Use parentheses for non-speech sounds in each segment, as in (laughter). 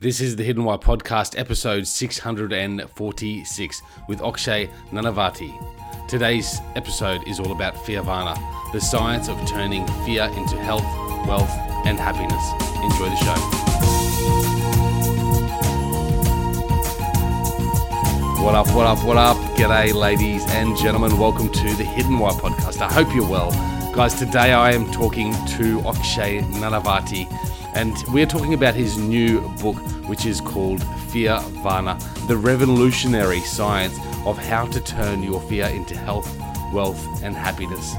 This is the Hidden Why podcast, episode 646, with Akshay Nanavati. Today's episode is all about Fearvana, the science of turning fear into health, wealth, and happiness. Enjoy the show. What up, what up, what up? G'day, ladies and gentlemen. Welcome to the Hidden Why podcast. I hope you're well. Guys, today I am talking to Akshay Nanavati, and we're talking about his new book, which is called Fear Vana The Revolutionary Science of How to Turn Your Fear into Health, Wealth, and Happiness.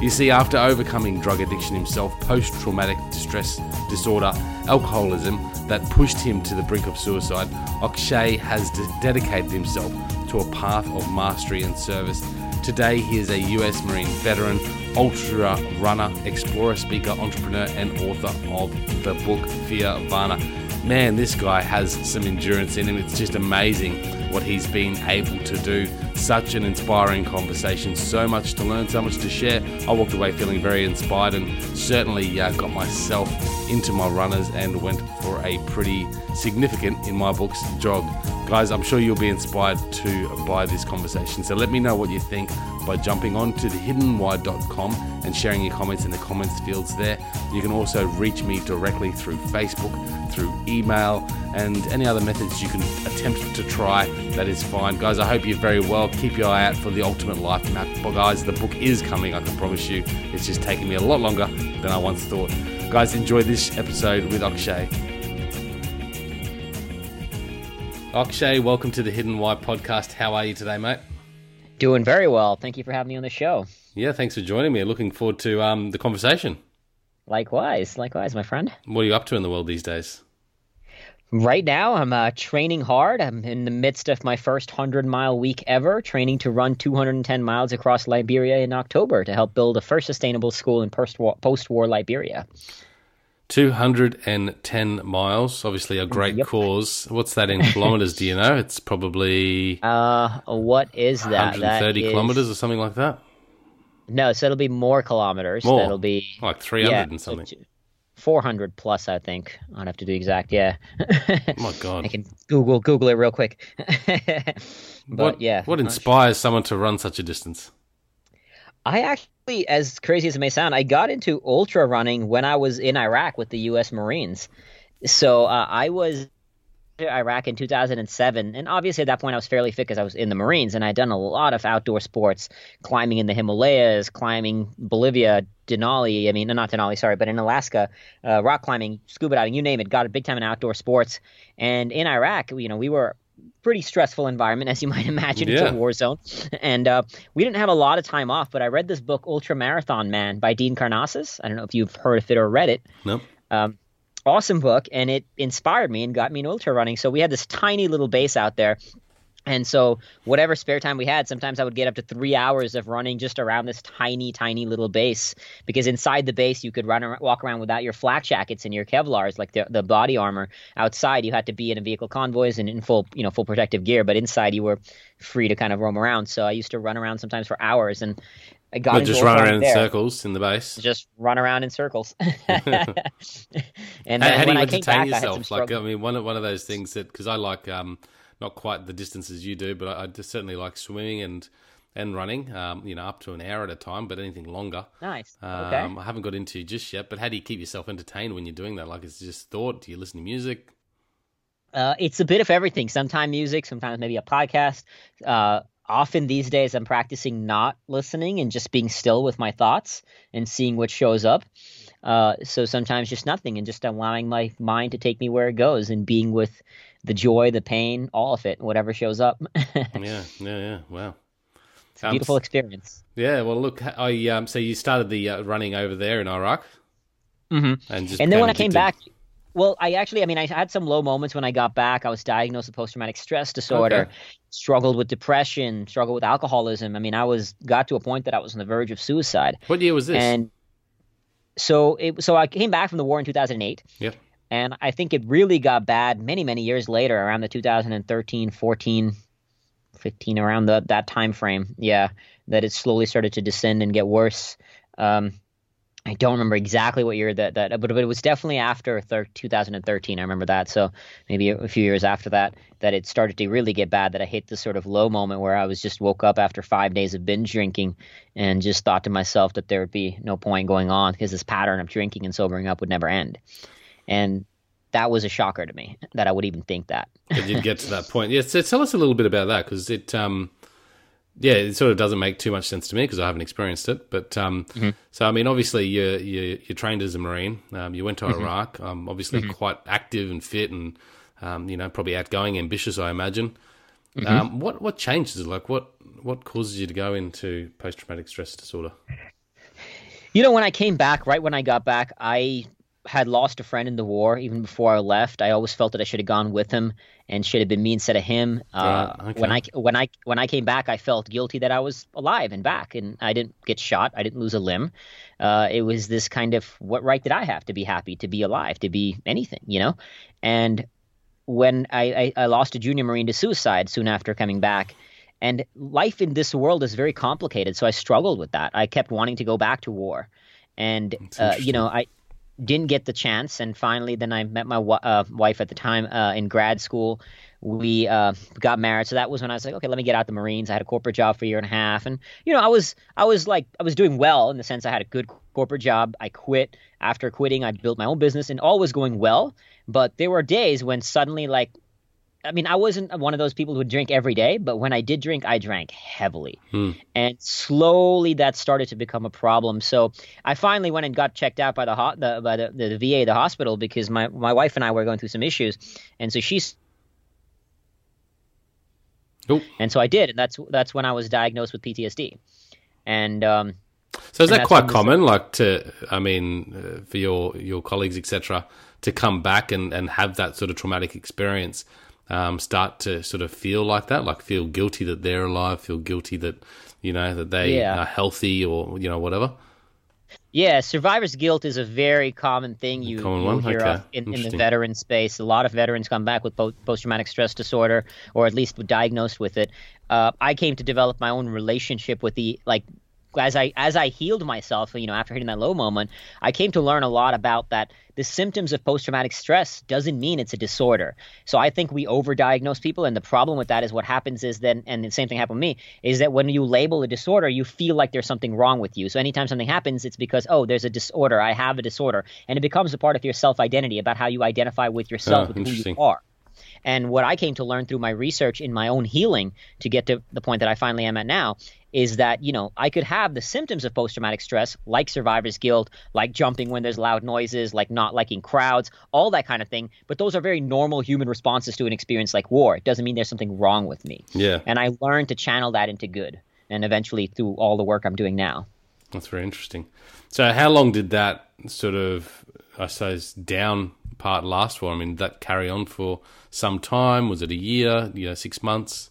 You see, after overcoming drug addiction himself, post traumatic stress disorder, alcoholism that pushed him to the brink of suicide, Akshay has de- dedicated himself to a path of mastery and service. Today, he is a US Marine veteran, ultra runner, explorer, speaker, entrepreneur, and author of the book Fear Vana. Man, this guy has some endurance in him. It's just amazing what he's been able to do. Such an inspiring conversation, so much to learn, so much to share. I walked away feeling very inspired and certainly uh, got myself into my runners and went for a pretty significant, in my books, jog. Guys, I'm sure you'll be inspired to by this conversation. So let me know what you think by jumping on to thehiddenwhy.com and sharing your comments in the comments fields there. You can also reach me directly through Facebook, through email, and any other methods you can attempt to try. That is fine. Guys, I hope you're very well. Keep your eye out for the Ultimate Life Map. But guys, the book is coming, I can promise you. It's just taking me a lot longer than I once thought. Guys, enjoy this episode with Akshay. Akshay, welcome to the Hidden Why podcast. How are you today, mate? Doing very well. Thank you for having me on the show. Yeah, thanks for joining me. Looking forward to um, the conversation. Likewise, likewise, my friend. What are you up to in the world these days? Right now, I'm uh, training hard. I'm in the midst of my first 100 mile week ever, training to run 210 miles across Liberia in October to help build the first sustainable school in post war Liberia. 210 miles, obviously a great Yep. cause. What's that in kilometers? do you know? It's probably (laughs) Uh, what is that? 130 That is- kilometers or something like that. No, so it'll be more kilometers. More? That'll be Like 300 yeah, and something. t- 400 plus, I think. I don't have to do exact. Yeah. Oh my (laughs) God. I can Google Google it real quick. (laughs) but what, yeah, What inspires someone to run such a distance? I actually, as crazy as it may sound, I got into ultra running when I was in Iraq with the U.S. Marines. So uh, I was in Iraq in 2007, and obviously at that point I was fairly fit because I was in the Marines, and I'd done a lot of outdoor sports, climbing in the Himalayas, climbing Bolivia, Denali. I mean, not Denali, sorry, but in Alaska, uh, rock climbing, scuba diving, you name it. Got a big time in outdoor sports, and in Iraq, you know, we were pretty stressful environment, as you might (laughs) imagine. It's a war zone. (laughs) And uh, we didn't have a lot of time off, but I read this book, Ultramarathon Man by Dean Karnazes. I don't know if you've heard of it or read it. No. Um, awesome book, and it inspired me and got me into ultra running. So we had this tiny little base out there. And so, whatever spare time we had, sometimes I would get up to three hours of running just around this tiny, tiny little base. Because inside the base, you could run, ar- walk around without your flak jackets and your Kevlars, like the, the body armor. Outside, you had to be in a vehicle convoys and in full, you know, full protective gear. But inside, you were free to kind of roam around. So I used to run around sometimes for hours, and I got just run around in there. circles in the base. Just run around in circles. (laughs) (laughs) and How, then how do you entertain back, I yourself? Like, I mean, one of, one of those things that, because I like, um, not quite the distances you do, but I, I just certainly like swimming and, and running, um, you know, up to an hour at a time, but anything longer. Nice. Um, Okay. I haven't got into just yet, but how do you keep yourself entertained when you're doing that? Like, it's just thought. Do you listen to music? Uh, it's a bit of everything. Sometimes music, sometimes maybe a podcast. Uh, often these days, I'm practicing not listening and just being still with my thoughts and seeing what shows up. Uh, so sometimes just nothing and just allowing my mind to take me where it goes and being with the joy, the pain, all of it, whatever shows up. (laughs) yeah, yeah, yeah. Wow. a Um, beautiful experience. Yeah. Well, look, I um, so you started the uh, running over there in Iraq, hmm and just and then when I came back, well, I actually, I mean, I had some low moments when I got back. I was diagnosed with post traumatic stress disorder, Okay. struggled with depression, struggled with alcoholism. I mean, I was got to a point that I was on the verge of suicide. What year was this? And so it, so I came back from the war in 2008. Yep. And I think it really got bad many, many years later, around the 2013, 14, 15, around the, that time frame. Yeah, that it slowly started to descend and get worse. Um, I don't remember exactly what year that that, but, but it was definitely after thir- 2013. I remember that. So maybe a few years after that, that it started to really get bad. That I hit this sort of low moment where I was just woke up after five days of binge drinking, and just thought to myself that there would be no point going on because this pattern of drinking and sobering up would never end. And that was a shocker to me that I would even think that. But you'd get to that (laughs) point. Yeah, so tell us a little bit about that because it, um, yeah, it sort of doesn't make too much sense to me because I haven't experienced it. But um, mm-hmm. so I mean, obviously you you you trained as a marine. Um, you went to mm-hmm. Iraq. Um, obviously mm-hmm. quite active and fit, and um, you know probably outgoing, ambitious. I imagine. Mm-hmm. Um, what what changes? Like what what causes you to go into post traumatic stress disorder? You know, when I came back, right when I got back, I had lost a friend in the war even before I left. I always felt that I should have gone with him and should have been me instead of him. Uh, okay. When I when I when I came back, I felt guilty that I was alive and back, and I didn't get shot. I didn't lose a limb. Uh, it was this kind of what right did I have to be happy, to be alive, to be anything, you know? And when I, I, I lost a junior marine to suicide soon after coming back. And life in this world is very complicated, so I struggled with that. I kept wanting to go back to war, and uh, you know, I didn't get the chance, and finally, then I met my uh, wife at the time uh, in grad school. We uh, got married, so that was when I was like, okay, let me get out the Marines. I had a corporate job for a year and a half, and you know, I was I was like I was doing well in the sense I had a good corporate job. I quit. After quitting, I built my own business, and all was going well. But there were days when suddenly, like I mean, I wasn't one of those people who would drink every day, but when I did drink, I drank heavily. Hmm. And slowly that started to become a problem. So I finally went and got checked out by the, ho- the by the, the, the VA, the hospital, because my, my wife and I were going through some issues. And so she's. And so I did. And that's, that's when I was diagnosed with PTSD. And, um, so is that quite common, like to, I mean, uh, for your, your colleagues, etc., to come back and, and have that sort of traumatic experience? Um, start to sort of feel like that, like feel guilty that they're alive, feel guilty that you know that they yeah. are healthy or you know whatever. Yeah, survivor's guilt is a very common thing you, common hear okay. in, in, the veteran space. A lot of veterans come back with post traumatic stress disorder, or at least diagnosed with it. Uh, I came to develop my own relationship with the like as I as I healed myself, you know, after hitting that low moment, I came to learn a lot about that the symptoms of post traumatic stress doesn't mean it's a disorder. So I think we overdiagnose people and the problem with that is what happens is then and the same thing happened to me is that when you label a disorder, you feel like there's something wrong with you. So anytime something happens, it's because oh, there's a disorder, I have a disorder, and it becomes a part of your self-identity about how you identify with yourself, oh, with who you are. And what I came to learn through my research in my own healing to get to the point that I finally am at now is that, you know, I could have the symptoms of post traumatic stress, like survivor's guilt, like jumping when there's loud noises, like not liking crowds, all that kind of thing. But those are very normal human responses to an experience like war. It doesn't mean there's something wrong with me. Yeah. And I learned to channel that into good and eventually through all the work I'm doing now. That's very interesting. So, how long did that sort of, I suppose, down part last for? I mean, did that carry on for some time? Was it a year, you know, six months?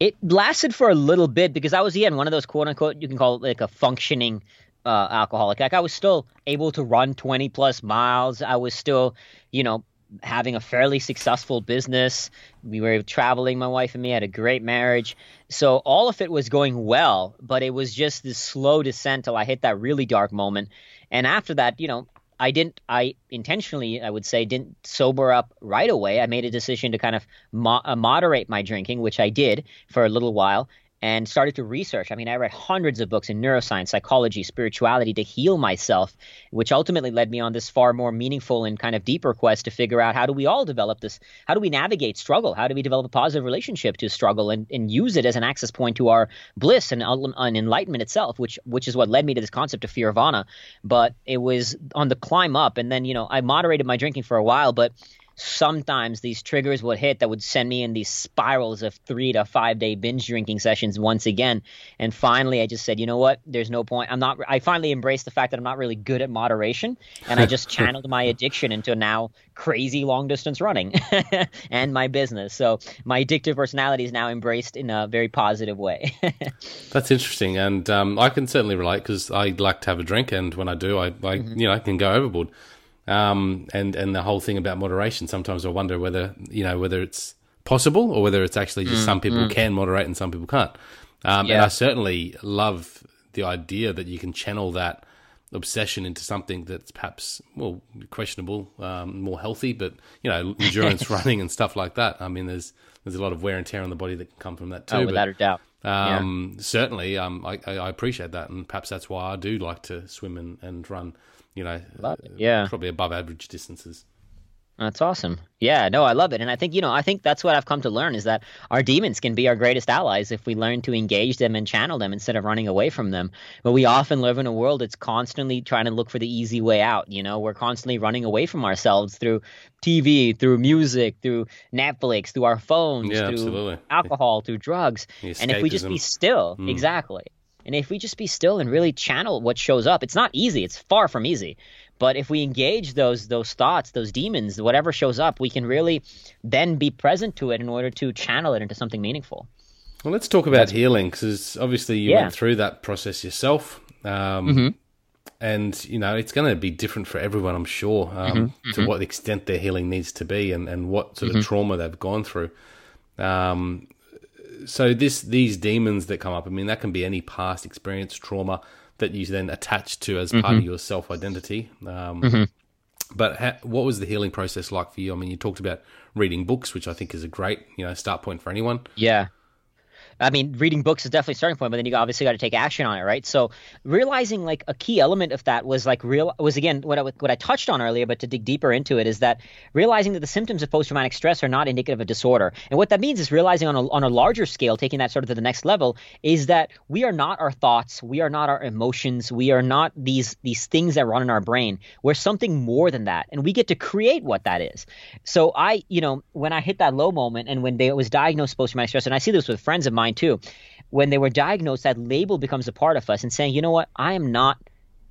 It lasted for a little bit because I was yeah, one of those quote unquote you can call it like a functioning uh, alcoholic. Like I was still able to run twenty plus miles. I was still, you know, having a fairly successful business. We were traveling, my wife and me had a great marriage. So all of it was going well, but it was just this slow descent till I hit that really dark moment. And after that, you know, I didn't, I intentionally, I would say, didn't sober up right away. I made a decision to kind of mo- uh, moderate my drinking, which I did for a little while and started to research. I mean, I read hundreds of books in neuroscience, psychology, spirituality to heal myself, which ultimately led me on this far more meaningful and kind of deeper quest to figure out how do we all develop this? How do we navigate struggle? How do we develop a positive relationship to struggle and, and use it as an access point to our bliss and, and enlightenment itself, which which is what led me to this concept of Fearvana. But it was on the climb up, and then you know I moderated my drinking for a while, but sometimes these triggers would hit that would send me in these spirals of three to five day binge drinking sessions once again. And finally, I just said, you know what? There's no point. I'm not. I finally embraced the fact that I'm not really good at moderation, and I just (laughs) channeled my addiction into now crazy long distance running (laughs) and my business. So my addictive personality is now embraced in a very positive way. (laughs) That's interesting, and um, I can certainly relate because I like to have a drink, and when I do, I, I mm-hmm. you know I can go overboard um, and and the whole thing about moderation. Sometimes I wonder whether you know whether it's possible or whether it's actually just mm, some people mm. can moderate and some people can't. Um, yeah. And I certainly love the idea that you can channel that obsession into something that's perhaps well questionable, um, more healthy, but you know (laughs) endurance running and stuff like that. I mean, there's there's a lot of wear and tear on the body that can come from that too. Oh, without but, a doubt. Um, yeah. Certainly, um, I, I, appreciate that, and perhaps that's why I do like to swim and, and run. You know, yeah, probably above average distances. That's awesome. Yeah, no, I love it. And I think, you know, I think that's what I've come to learn is that our demons can be our greatest allies if we learn to engage them and channel them instead of running away from them. But we often live in a world that's constantly trying to look for the easy way out. You know, we're constantly running away from ourselves through TV, through music, through Netflix, through our phones, yeah, through absolutely. alcohol, through drugs. And if we just be still, mm. exactly. And if we just be still and really channel what shows up, it's not easy. It's far from easy. But if we engage those those thoughts, those demons, whatever shows up, we can really then be present to it in order to channel it into something meaningful. Well, let's talk about That's, healing because obviously you yeah. went through that process yourself. Um, mm-hmm. And you know it's going to be different for everyone, I'm sure, um, mm-hmm. to mm-hmm. what extent their healing needs to be, and, and what sort of mm-hmm. trauma they've gone through. Um, so this these demons that come up, I mean, that can be any past experience, trauma, that you then attach to as mm-hmm. part of your self identity. Um, mm-hmm. But ha- what was the healing process like for you? I mean, you talked about reading books, which I think is a great you know start point for anyone. Yeah, I mean, reading books is definitely a starting point, but then you obviously got to take action on it, right? So realizing like a key element of that was like real was again what I what I touched on earlier, but to dig deeper into it is that realizing that the symptoms of post traumatic stress are not indicative of a disorder, and what that means is realizing on a on a larger scale, taking that sort of to the next level, is that we are not our thoughts, we are not our emotions, we are not these these things that run in our brain. We're something more than that, and we get to create what that is. So I, you know, when I hit that low moment, and when they was diagnosed post traumatic stress, and I see this with friends of mine too. When they were diagnosed, that label becomes a part of us and saying, you know what, I am not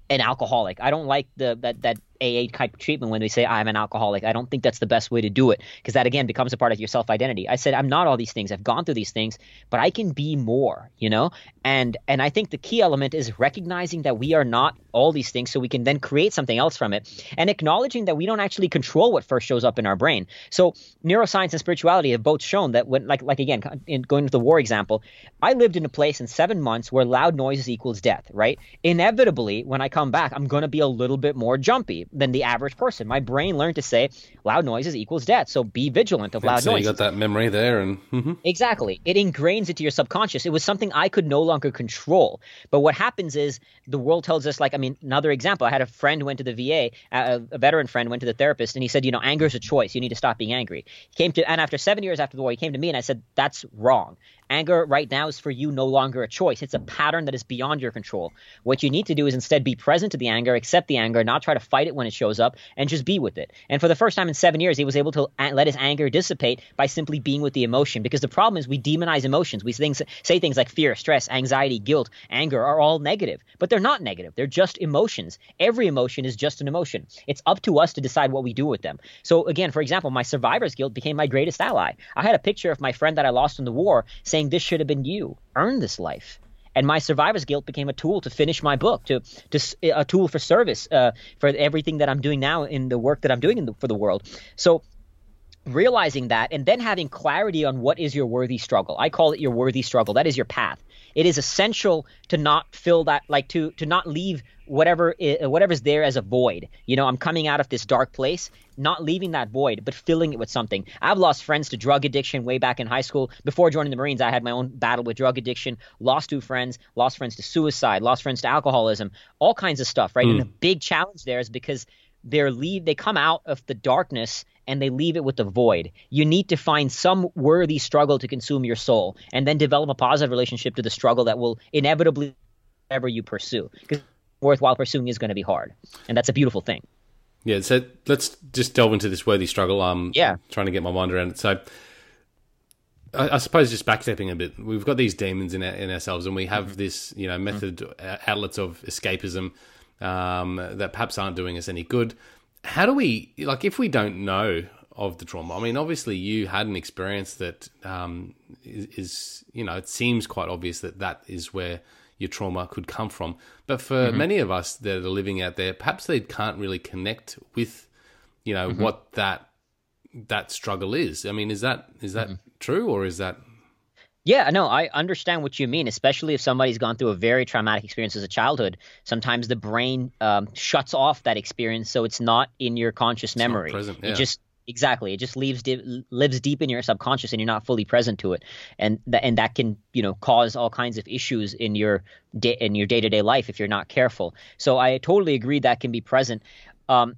an alcoholic. I don't like the that that AA type treatment when they say I'm an alcoholic. I don't think that's the best way to do it because that again becomes a part of your self identity. I said I'm not all these things. I've gone through these things, but I can be more, you know? And and I think the key element is recognizing that we are not all these things so we can then create something else from it and acknowledging that we don't actually control what first shows up in our brain. So neuroscience and spirituality have both shown that when like like again in going to the war example, I lived in a place in 7 months where loud noises equals death, right? Inevitably when I come back, I'm going to be a little bit more jumpy than the average person. My brain learned to say loud noises equals death. So be vigilant of loud so noises. You got that memory there, and mm-hmm. exactly, it ingrains into your subconscious. It was something I could no longer control. But what happens is the world tells us, like, I mean, another example. I had a friend who went to the VA, a, a veteran friend went to the therapist, and he said, you know, anger is a choice. You need to stop being angry. He came to, and after seven years after the war, he came to me, and I said, that's wrong. Anger right now is for you no longer a choice. It's a pattern that is beyond your control. What you need to do is instead be present to the anger, accept the anger, not try to fight it when it shows up, and just be with it. And for the first time in seven years, he was able to let his anger dissipate by simply being with the emotion. Because the problem is we demonize emotions. We things, say things like fear, stress, anxiety, guilt, anger are all negative, but they're not negative. They're just emotions. Every emotion is just an emotion. It's up to us to decide what we do with them. So again, for example, my survivor's guilt became my greatest ally. I had a picture of my friend that I lost in the war saying, saying this should have been you. Earn this life. And my survivor's guilt became a tool to finish my book, to, to a tool for service uh, for everything that I'm doing now in the work that I'm doing the, for the world. So realizing that and then having clarity on what is your worthy struggle. I call it your worthy struggle. That is your path. It is essential to not fill that, like to to not leave whatever whatever's there as a void. You know, I'm coming out of this dark place, not leaving that void, but filling it with something. I've lost friends to drug addiction way back in high school. Before joining the Marines, I had my own battle with drug addiction. Lost two friends, lost friends to suicide, lost friends to alcoholism, all kinds of stuff. Right, mm. and the big challenge there is because they're leave they come out of the darkness and they leave it with the void. You need to find some worthy struggle to consume your soul and then develop a positive relationship to the struggle that will inevitably whatever you pursue. Because worthwhile pursuing is going to be hard. And that's a beautiful thing. Yeah, so let's just delve into this worthy struggle. Um yeah. trying to get my mind around it. So I, I suppose just backstepping a bit, we've got these demons in, our, in ourselves, and we have mm-hmm. this, you know, method mm-hmm. outlets of escapism um, that perhaps aren't doing us any good how do we like if we don't know of the trauma? I mean, obviously you had an experience that um, is, is, you know, it seems quite obvious that that is where your trauma could come from. But for mm-hmm. many of us that are living out there, perhaps they can't really connect with, you know, mm-hmm. what that that struggle is. I mean, is that is that mm-hmm. true or is that Yeah, no, I understand what you mean, especially if somebody's gone through a very traumatic experience as a childhood. Sometimes the brain um, shuts off that experience, so it's not in your conscious It's memory. not present. Yeah. It just exactly it just leaves lives deep in your subconscious, and you're not fully present to it, and th- and that can you know cause all kinds of issues in your day in your day to day life if you're not careful. So I totally agree that can be present. Um,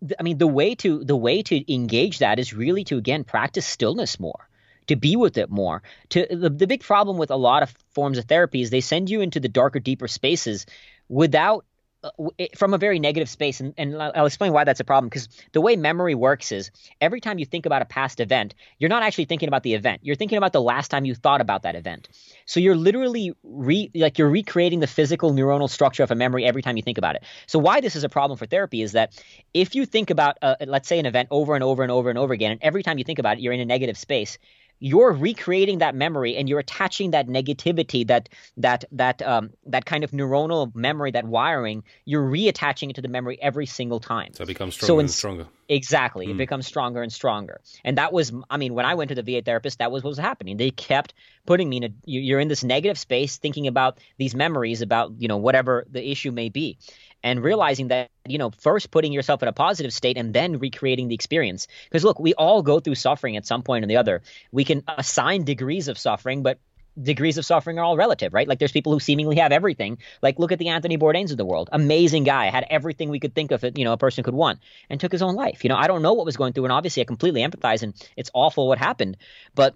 th- I mean, the way to the way to engage that is really to again practice stillness more to be with it more. To the, the big problem with a lot of forms of therapy is they send you into the darker, deeper spaces without uh, from a very negative space. And, and I'll I'll explain why that's a problem because the way memory works is every time you think about a past event you're not actually thinking about the event. You're thinking about the last time you thought about that event. So you're literally re like you're recreating the physical neuronal structure of a memory every time you think about it. So why this is a problem for therapy is that if you think about uh, let's say an event over and over and over and over again and every time you think about it you're in a negative space you're recreating that memory and you're attaching that negativity that that that um that kind of neuronal memory that wiring you're reattaching it to the memory every single time so it becomes So stronger in- and stronger. Exactly. Hmm. It becomes stronger and stronger. And that was, I mean, when I went to the VA therapist, that was what was happening. They kept putting me in a, you're in this negative space thinking about these memories about, you know, whatever the issue may be. And realizing that, you know, first putting yourself in a positive state and then recreating the experience. Because look, we all go through suffering at some point or the other. We can assign degrees of suffering, but degrees of suffering are all relative, right? Like there's people who seemingly have everything. Like look at the Anthony Bourdains of the world. Amazing guy, had everything we could think of it, you know, a person could want and took his own life. You know, I don't know what was going through and obviously I completely empathize and it's awful what happened. But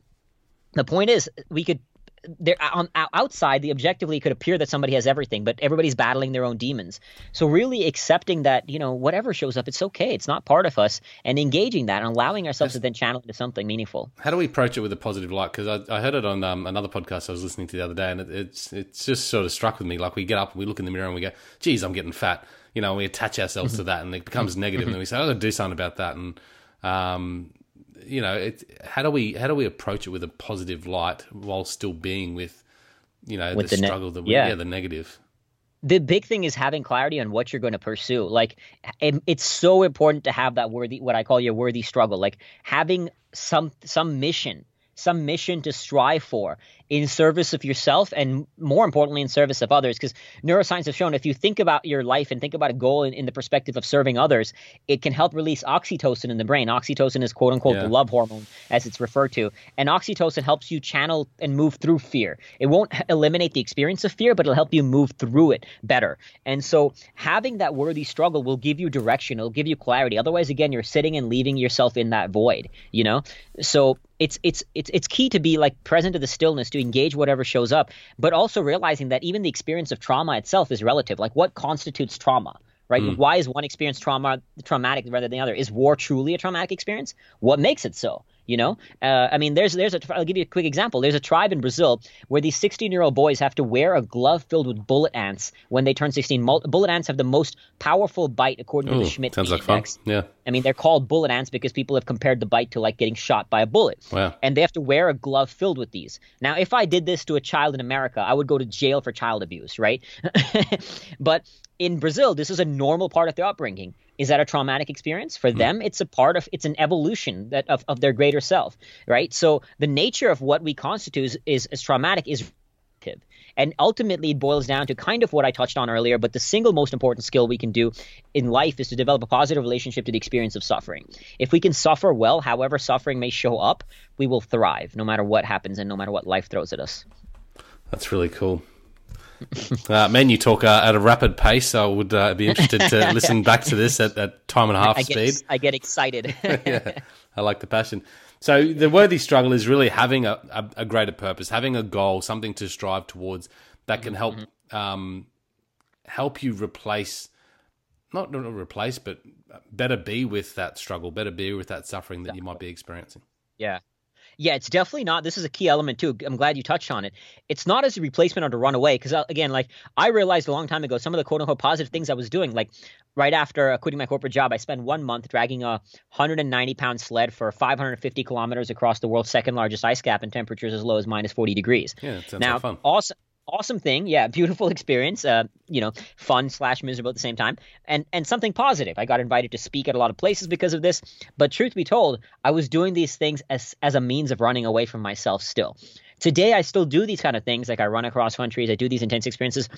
the point is we could there on outside the objectively it could appear that somebody has everything but everybody's battling their own demons so really accepting that you know whatever shows up it's okay it's not part of us and engaging that and allowing ourselves to then channel into something meaningful How do we approach it with a positive light? Because I, I heard it on um, another podcast I was listening to the other day, and it, it's it's just sort of struck with me. Like we get up and we look in the mirror and we go, "Geez, I'm getting fat." You know, we attach ourselves to that, and it becomes negative, and then we say, "I got to do something about that." And um, you know, it, how do we how do we approach it with a positive light while still being with you know With the, the ne- struggle that we, yeah. yeah the negative. the big thing is having clarity on what you're going to pursue like it- it's so important to have that worthy what i call your worthy struggle like having some some mission some mission to strive for in service of yourself and more importantly in service of others. Because neuroscience have shown if you think about your life and think about a goal in, in the perspective of serving others it can help release oxytocin in the brain. Oxytocin is quote unquote Yeah. the love hormone as it's referred to. And oxytocin helps you channel and move through fear. It won't (laughs) eliminate the experience of fear but it'll help you move through it better. And so having that worthy struggle will give you direction. It'll give you clarity. Otherwise again you're sitting and leaving yourself in that void you know? So it's it's it's it's key to be like present to the stillness to engage whatever shows up but also realizing that even the experience of trauma itself is relative. Like what constitutes trauma right? Mm. Why is one experience trauma traumatic rather than the other? Is war truly a traumatic experience? What makes it so you know uh, i mean there's there's a i'll give you a quick example there's a tribe in brazil where these 16 year old boys have to wear a glove filled with bullet ants when they turn 16 Mul- bullet ants have the most powerful bite according to the schmidt sounds like index fun. Yeah. I mean, they're called bullet ants because people have compared the bite to like getting shot by a bullet. Wow. And they have to wear a glove filled with these. Now, if I did this to a child in America, I would go to jail for child abuse, right? (laughs) but in Brazil, this is a normal part of their upbringing. Is that a traumatic experience for hmm. them? It's a part of it's an evolution that of, of their greater self, right? So the nature of what we constitute is, is, is traumatic is relative. And ultimately, it boils down to kind of what I touched on earlier, but the single most important skill we can do in life is to develop a positive relationship to the experience of suffering. If we can suffer well, however suffering may show up, we will thrive no matter what happens and no matter what life throws at us. That's really cool. (laughs) Uh, man, you talk uh, at a rapid pace. I would uh, be interested to (laughs) listen back to this at, at time and a half I speed. get, I get excited. (laughs) yeah, I like the passion. So the worthy struggle is really having a, a, a greater purpose, having a goal, something to strive towards that can help um, help you replace, not not replace, but better be with that struggle, better be with that suffering that you might be experiencing. Yeah. Yeah, it's definitely not. This is a key element too. I'm glad you touched on it. It's not as a replacement or to run away because again, like I realized a long time ago, some of the quote unquote positive things I was doing, like right after uh, quitting my corporate job, I spent one month dragging a 190 pound sled for 550 kilometers across the world's second largest ice cap in temperatures as low as minus 40 degrees. Yeah, sounds now, like fun. also, awesome thing. Yeah (laughs) beautiful experience. Uh, you know fun slash miserable at the same time. And and something positive. I got invited to speak at a lot of places because of this. But truth be told i was doing these things as as a means of running away from myself still. Today i still do these kind of things. Like i run across countries. I do these intense experiences.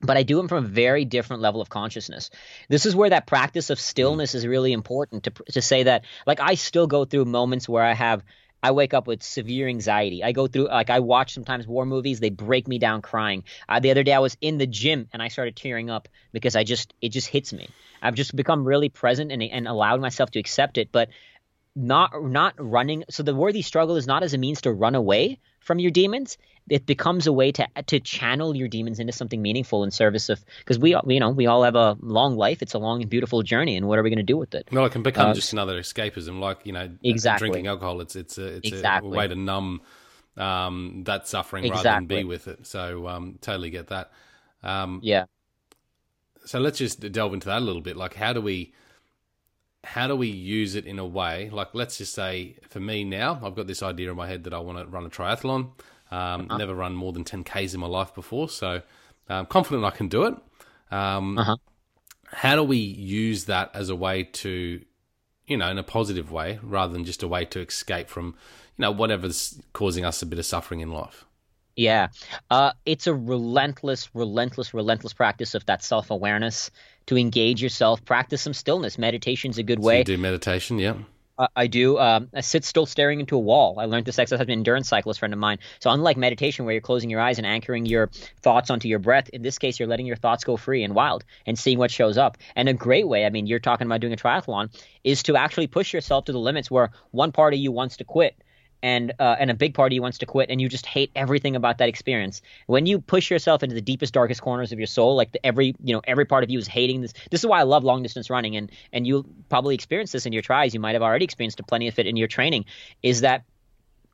But I do them from a very different level of consciousness. This is where that practice of stillness is really important to to say that like I still go through moments where I have I wake up with severe anxiety. I go through like I watch sometimes war movies. They break me down crying. Uh, the other day I was in the gym and I started tearing up because I just it just hits me. I've just become really present and and allowed myself to accept it, but not not running. So the worthy struggle is not as a means to run away from your demons it becomes a way to to channel your demons into something meaningful in service of because we you know we all have a long life. It's a long and beautiful journey and what are we going to do with it? Well it can become uh, just another escapism like you know exactly. drinking alcohol. It's it's a it's exactly. a way to numb um, that suffering exactly. rather than be with it. So um, totally get that. Um, yeah. so let's just delve into that a little bit. Like how do we how do we use it in a way? Like let's just say for me now i've got this idea in my head that i want to run a triathlon um, uh-huh. Never run more than 10Ks in my life before, so I'm um, confident I can do it. Um, uh-huh. How do we use that as a way to, you know, in a positive way rather than just a way to escape from, you know, whatever's causing us a bit of suffering in life? Yeah. Uh, it's a relentless, relentless, relentless practice of that self awareness to engage yourself. Practice some stillness. Meditation's a good way. So do meditation, yeah. I do. Um, I sit still staring into a wall. I learned this exercise from an endurance cyclist friend of mine. So unlike meditation, where you're closing your eyes and anchoring your thoughts onto your breath, in this case, you're letting your thoughts go free and wild and seeing what shows up. And a great way, I mean, you're talking about doing a triathlon, is to actually push yourself to the limits where one part of you wants to quit and uh, and a big part of you wants to quit and you just hate everything about that experience. When you push yourself into the deepest darkest corners of your soul like the, every you know every part of you is hating this this is why i love long distance running and and you probably experience this in your tries. You might have already experienced a plenty of it in your training is that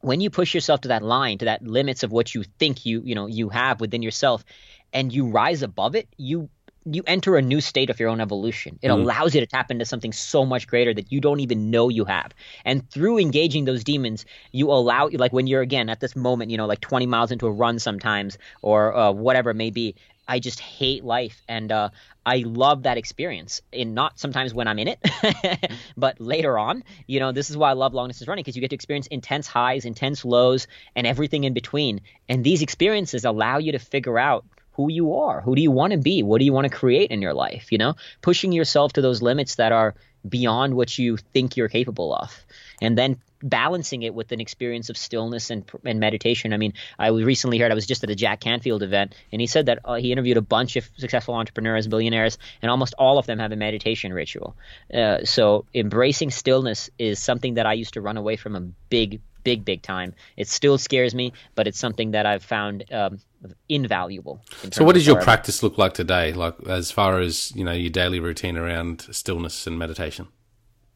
when you push yourself to that line to that limits of what you think you you know you have within yourself and you rise above it you you enter a new state of your own evolution. It mm. allows you to tap into something so much greater that you don't even know you have. And through engaging those demons, you allow, like when you're again at this moment, you know, like 20 miles into a run sometimes or uh, whatever it may be. I just hate life, and uh, I love that experience. And not sometimes when I'm in it, (laughs) but later on. You know, this is why I love long distance running because you get to experience intense highs, intense lows, and everything in between. And these experiences allow you to figure out who you are. Who do you want to be? What do you want to create in your life? You know, pushing yourself to those limits that are beyond what you think you're capable of. And then balancing it with an experience of stillness and, and meditation. I mean, I recently heard I was just at a Jack Canfield event, and he said that uh, he interviewed a bunch of successful entrepreneurs, billionaires, and almost all of them have a meditation ritual. Uh, so embracing stillness is something that I used to run away from a big, big, big time. It still scares me, but it's something that I've found um, invaluable. In so, what does your practice look like today? Like as far as you know, your daily routine around stillness and meditation.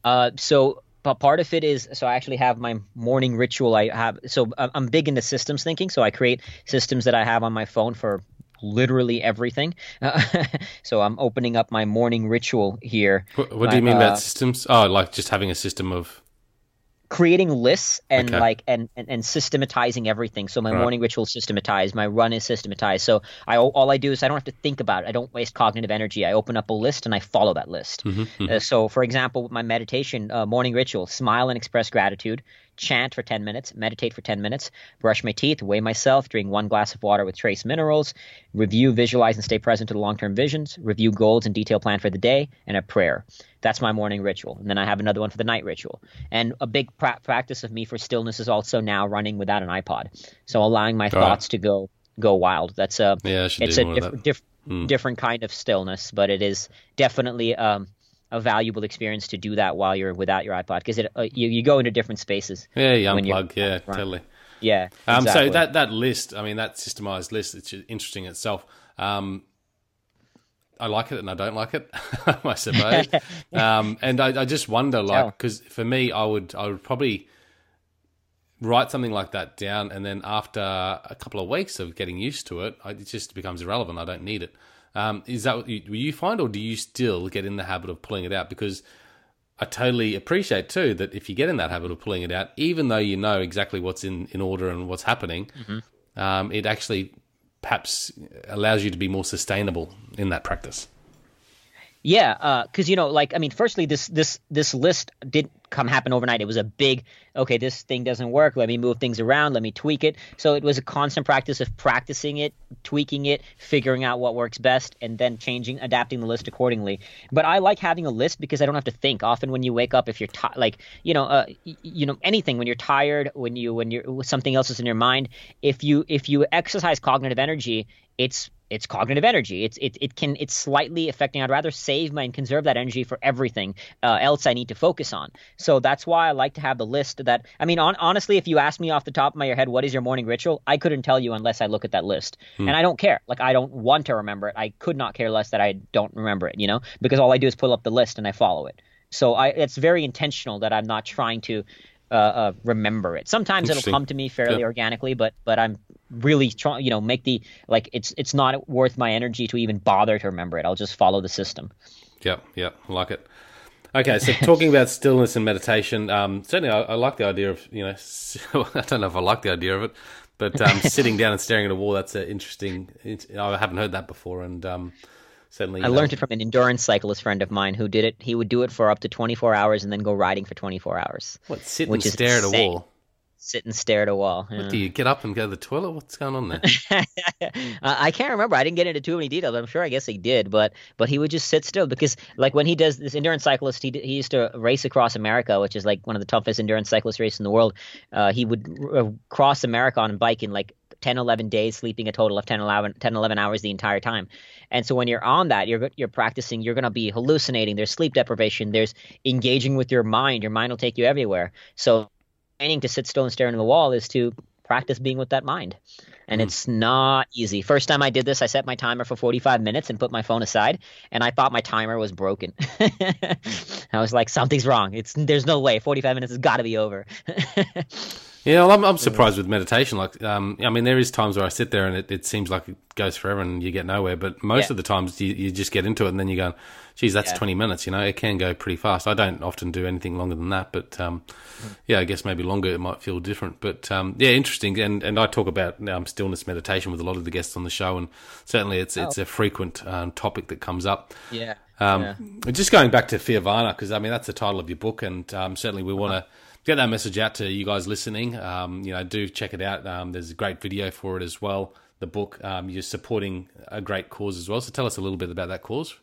Uh, so but part of it is so I actually have my morning ritual. I have so I'm big into systems thinking. So I create systems that I have on my phone for literally everything. Uh, (laughs) so I'm opening up my morning ritual here. What, what do you mean uh, about systems? Oh, like just having a system of creating lists and okay. like and, and, and systematizing everything. So my right. morning ritual is systematized, my run is systematized. So I all I do is I don't have to think about it. I don't waste cognitive energy. I open up a list and I follow that list. Mm-hmm, mm-hmm. Uh, so for example, my meditation uh, morning ritual: smile and express gratitude, chant for 10 minutes, meditate for 10 minutes, brush my teeth, weigh myself, drink one glass of water with trace minerals, review, visualize, and stay present to the long term visions, review goals and detail plan for the day, and a prayer. That's my morning ritual. And then I have another one for the night ritual. And a big pra- practice of me for stillness is also now running without an iPod. So allowing my thoughts to go go wild. That's a yeah, it's a diff- diff- mm. different kind of stillness, but it is definitely um, a valuable experience to do that while you're without your iPod because it uh, you, you go into different spaces. Yeah, you unplug. Yeah, totally. Yeah. Um, So that that list, I mean, that systemized list, it's interesting itself. Um, I like it and I don't like it, (laughs) I suppose. (laughs) um, and I, I, just wonder, like, because for me, I would I would probably write something like that down, and then after a couple of weeks of getting used to it, it just becomes irrelevant. I don't need it. Um, is that what you, you find, or do you still get in the habit of pulling it out? Because I totally appreciate too that if you get in that habit of pulling it out, even though you know exactly what's in, in order and what's happening, mm-hmm. um, it actually perhaps allows you to be more sustainable in that practice. Yeah, because uh, you know, like I mean, firstly, this this this list didn't come happen overnight. It was a big, okay, this thing doesn't work. Let me move things around. Let me tweak it. So it was a constant practice of practicing it, tweaking it, figuring out what works best, and then changing, adapting the list accordingly. But I like having a list because I don't have to think. Often when you wake up, if you're t- like, you know, uh, you know, anything when you're tired, when you when you're something else is in your mind, if you if you exercise cognitive energy, it's it's cognitive energy. It's it, it can it's slightly affecting. I'd rather save my and conserve that energy for everything uh, else I need to focus on. So that's why I like to have the list. That I mean, on, honestly, if you ask me off the top of my head, what is your morning ritual? I couldn't tell you unless I look at that list, hmm. and I don't care. Like I don't want to remember it. I could not care less that I don't remember it. You know, because all I do is pull up the list and I follow it. So I it's very intentional that I'm not trying to uh, uh, remember it. Sometimes it'll come to me fairly yeah. organically, but but I'm really trying, you know, make the like it's it's not worth my energy to even bother to remember it. I'll just follow the system. Yeah, yeah, I like it. Okay, so talking about stillness and meditation, um, certainly I, I, like the idea of you know (laughs) I don't know if I like the idea of it, but um, sitting down and staring at a wall that's an interesting. I haven't heard that before, and um, certainly. I learned it from an endurance cyclist friend of mine who did it. He would do it for up to 24 hours and then go riding for 24 hours. What? Sit and stare at a wall sit and stare at a wall. What, do you get up and go to the toilet? What's going on there? (laughs) I can't remember. I didn't get into too many details. I'm sure. I guess he did, but but he would just sit still because like when he does this endurance cyclist, he he used to race across America, which is like one of the toughest endurance cyclist races in the world. Uh, he would uh, cross America on a bike in like 10 11 days sleeping a total of 10 11, 10, 11 hours the entire time and so when you're on that you're you're practicing you're going to be hallucinating there's sleep deprivation there's engaging with your mind your mind will take you everywhere so training to sit still and stare into the wall is to practice being with that mind. And mm. it's not easy. First time I did this, I set my timer for 45 minutes and put my phone aside, and I thought my timer was broken. (laughs) I was like, something's wrong. It's there's no way. 45 minutes has got to be over. (laughs) Yeah, well, I'm, I'm surprised with meditation. Like, um, I mean, there is times where I sit there and it, it seems like it goes forever and you get nowhere. But most yeah. of the times you, you just get into it and then you go, geez, that's yeah. 20 minutes. You know, it can go pretty fast. I don't often do anything longer than that. But um, yeah, I guess maybe longer it might feel different. But um, yeah, interesting. And and I talk about um, stillness meditation with a lot of the guests on the show, and certainly it's oh. it's a frequent um, topic that comes up. Yeah. Um, yeah. Just going back to Fearvana, because I mean that's the title of your book, and um, certainly we want to uh-huh get that message out to you guys listening. Um, you know, do check it out. Um, there's a great video for it as well. The book, um, you're supporting a great cause as well. So tell us a little bit about that cause.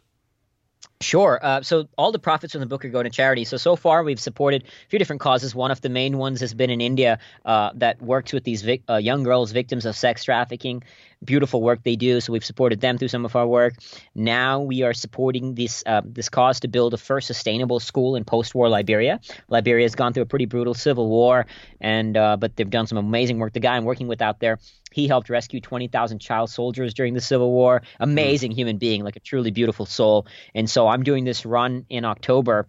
Sure. Uh, so all the profits from the book are going to charity. So so far we've supported a few different causes. One of the main ones has been in India uh, that works with these vic- uh, young girls victims of sex trafficking beautiful work they do. So we've supported them through some of our work. Now we are supporting this uh, this cause to build a first sustainable school in post-war Liberia. Liberia has gone through a pretty brutal civil war, and uh, but they've done some amazing work. The guy I'm working with out there, he helped rescue 20,000 child soldiers during the Civil War. Amazing mm human being, like a truly beautiful soul. And so I'm doing this run in October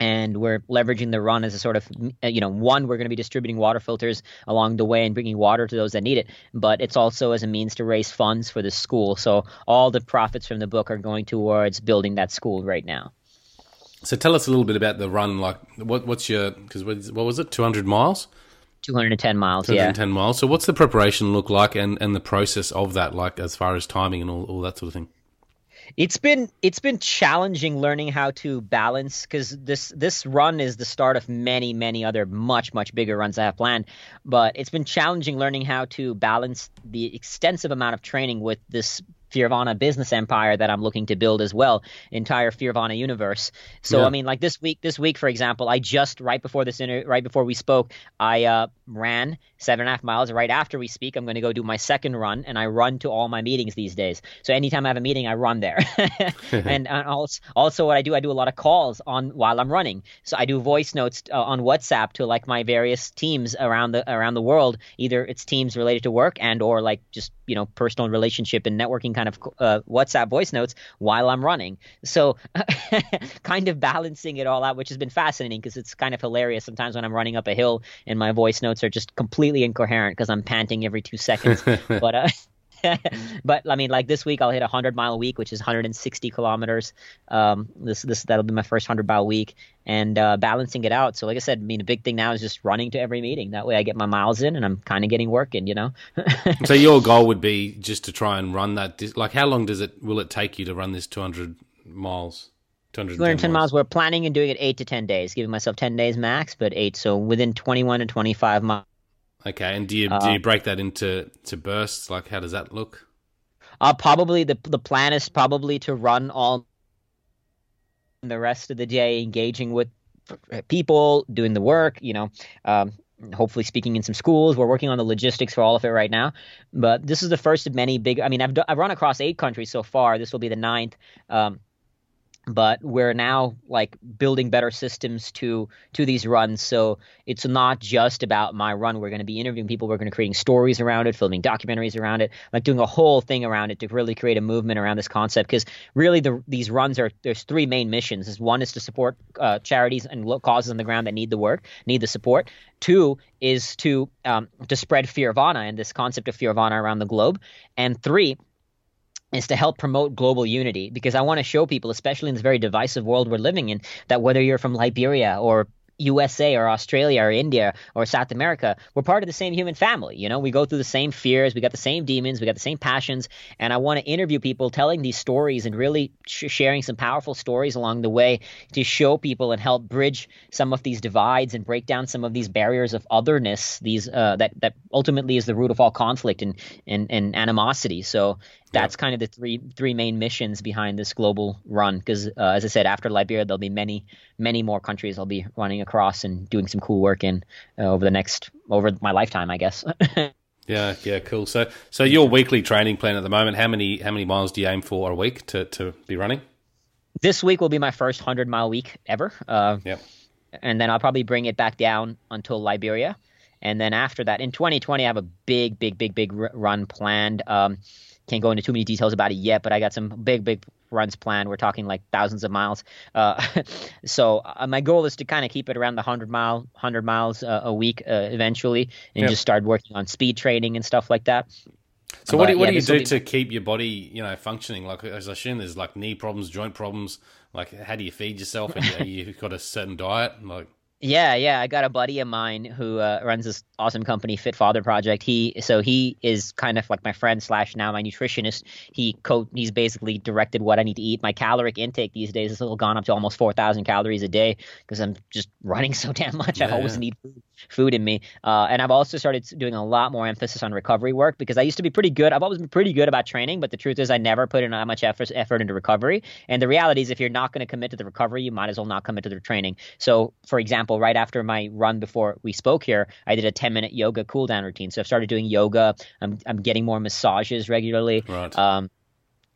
and we're leveraging the run as a sort of uh, you know one we're going to be distributing water filters along the way and bringing water to those that need it but it's also as a means to raise funds for the school so all the profits from the book are going towards building that school right now so tell us a little bit about the run like what, what's your because what was it 200 miles 210 miles 210 yeah. miles so what's the preparation look like and and the process of that like as far as timing and all, all that sort of thing it's been it's been challenging learning how to balance because this this run is the start of many many other much much bigger runs I have planned. But it's been challenging learning how to balance the extensive amount of training with this Fearvana business empire that I'm looking to build as well, entire Fearvana universe. So yeah. I mean, like this week, this week for example, I just right before this inter- right before we spoke, I uh, ran seven and a half miles. Right after we speak, I'm going to go do my second run, and I run to all my meetings these days. So anytime I have a meeting, I run there. (laughs) (laughs) and, and also, also, what I do, I do a lot of calls on while I'm running. So I do voice notes uh, on WhatsApp to like my various teams around the around the world. Either it's teams related to work and or like just you know personal relationship and networking kind of uh, WhatsApp voice notes while I'm running. So (laughs) kind of balancing it all out, which has been fascinating because it's kind of hilarious sometimes when I'm running up a hill and my voice notes are just completely incoherent because I'm panting every two seconds. (laughs) but uh, (laughs) but I mean, like this week, I'll hit a hundred mile a week, which is 160 kilometers. Um, this this that'll be my first hundred mile week, and uh, balancing it out. So, like I said, I mean, a big thing now is just running to every meeting. That way, I get my miles in, and I'm kind of getting work in. You know. (laughs) so your goal would be (laughs) just to try and run that. Like, how long does it will it take you to run this 200 miles? 210 miles. miles. We're planning and doing it eight to 10 days, giving myself 10 days max, but eight. So within 21 to 25 miles. Okay, and do you uh, do you break that into to bursts? Like, how does that look? Uh, probably the the plan is probably to run all the rest of the day, engaging with people, doing the work. You know, um, hopefully speaking in some schools. We're working on the logistics for all of it right now. But this is the first of many big. I mean, I've I've run across eight countries so far. This will be the ninth. Um, but we're now like building better systems to to these runs. So it's not just about my run. We're going to be interviewing people. We're going to creating stories around it filming documentaries around it like doing a whole thing around it to really create a movement around this concept. Because really the, these runs are there's three main missions. One is to support uh, charities and causes on the ground that need the work need the support. Two is to um, to spread Fearvana and this concept of Fearvana around the globe. And three is to help promote global unity because I want to show people, especially in this very divisive world we're living in, that whether you're from Liberia or USA or Australia or India or South America, we're part of the same human family. You know, we go through the same fears, we got the same demons, we got the same passions, and I want to interview people telling these stories and really sh- sharing some powerful stories along the way to show people and help bridge some of these divides and break down some of these barriers of otherness, these uh, that that ultimately is the root of all conflict and and, and animosity. So that's kind of the three three main missions behind this global run. Because uh, as I said, after Liberia, there'll be many many more countries I'll be running across and doing some cool work in uh, over the next over my lifetime, I guess. (laughs) yeah, yeah, cool. So so your weekly training plan at the moment, how many how many miles do you aim for a week to to be running? This week will be my first hundred mile week ever. Uh, yep. And then I'll probably bring it back down until Liberia. And then after that, in 2020, I have a big, big, big, big run planned. Um, can't go into too many details about it yet, but I got some big, big runs planned. We're talking like thousands of miles. Uh, (laughs) so uh, my goal is to kind of keep it around the hundred mile, hundred miles uh, a week uh, eventually, and yep. just start working on speed training and stuff like that. So but, what do, what yeah, do you do be... to keep your body, you know, functioning? Like as I assume there's like knee problems, joint problems. Like how do you feed yourself? And you've (laughs) got a certain diet, like. Yeah, yeah. I got a buddy of mine who uh, runs this awesome company, Fit Father Project. He so he is kind of like my friend slash now my nutritionist. He co he's basically directed what I need to eat. My caloric intake these days has gone up to almost four thousand calories a day because I'm just running (laughs) so damn much. Yeah, I always yeah. need food food in me. Uh, and I've also started doing a lot more emphasis on recovery work because I used to be pretty good. I've always been pretty good about training, but the truth is I never put in that much effort, effort into recovery. And the reality is if you're not going to commit to the recovery, you might as well not commit to the training. So, for example, right after my run before we spoke here, I did a 10 minute yoga cool down routine. So I've started doing yoga. I'm, I'm getting more massages regularly. Right. Um,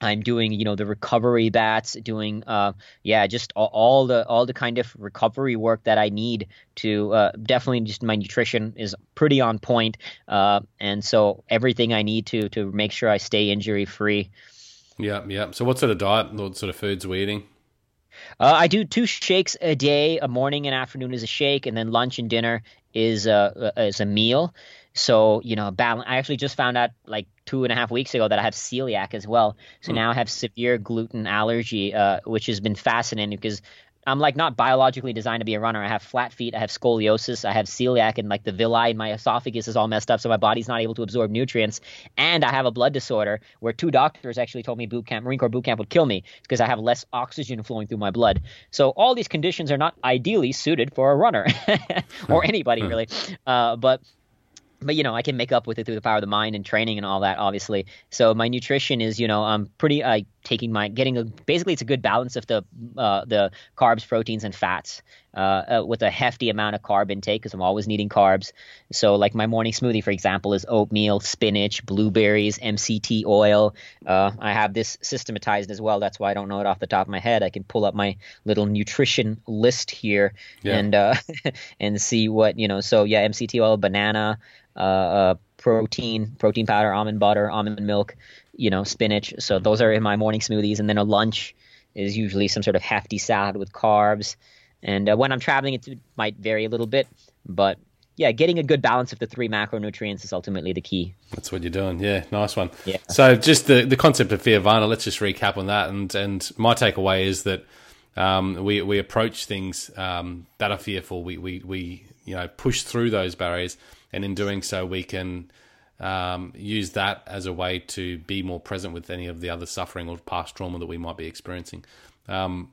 I'm doing, you know, the recovery bats, doing, uh, yeah, just all, all, the all the kind of recovery work that I need to. Uh, definitely, just my nutrition is pretty on point, uh, and so everything I need to to make sure I stay injury free. Yeah, yeah. So, what sort of diet, what sort of foods are we eating? Uh, I do two shakes a day. A morning and afternoon is a shake, and then lunch and dinner is a is a meal. So you know, balance. I actually just found out like two and a half weeks ago that I have celiac as well. So mm. now I have severe gluten allergy, uh, which has been fascinating because I'm like not biologically designed to be a runner. I have flat feet, I have scoliosis, I have celiac, and like the villi in my esophagus is all messed up, so my body's not able to absorb nutrients. And I have a blood disorder where two doctors actually told me boot camp, Marine Corps boot camp would kill me because I have less oxygen flowing through my blood. So all these conditions are not ideally suited for a runner (laughs) or hmm. anybody hmm. really. Uh, but but you know i can make up with it through the power of the mind and training and all that obviously so my nutrition is you know i'm pretty uh, taking my getting a basically it's a good balance of the uh, the carbs proteins and fats uh, uh with a hefty amount of carb intake because i'm always needing carbs. So like my morning smoothie for example is oatmeal spinach blueberries mct oil. Uh, i have this systematized as well. That's why i don't know it off the top of my head. I can pull up my little nutrition list here yeah. and uh, (laughs) and see what you know so yeah mct oil banana uh, uh, protein, protein powder, almond butter, almond milk, you know, spinach. So those are in my morning smoothies, and then a lunch is usually some sort of hefty salad with carbs. And uh, when I'm traveling, it might vary a little bit, but yeah, getting a good balance of the three macronutrients is ultimately the key. That's what you're doing. Yeah, nice one. Yeah. So just the the concept of Fearvana. Let's just recap on that. And and my takeaway is that um, we we approach things um, that are fearful. We we we you know push through those barriers, and in doing so, we can um, use that as a way to be more present with any of the other suffering or past trauma that we might be experiencing. Um,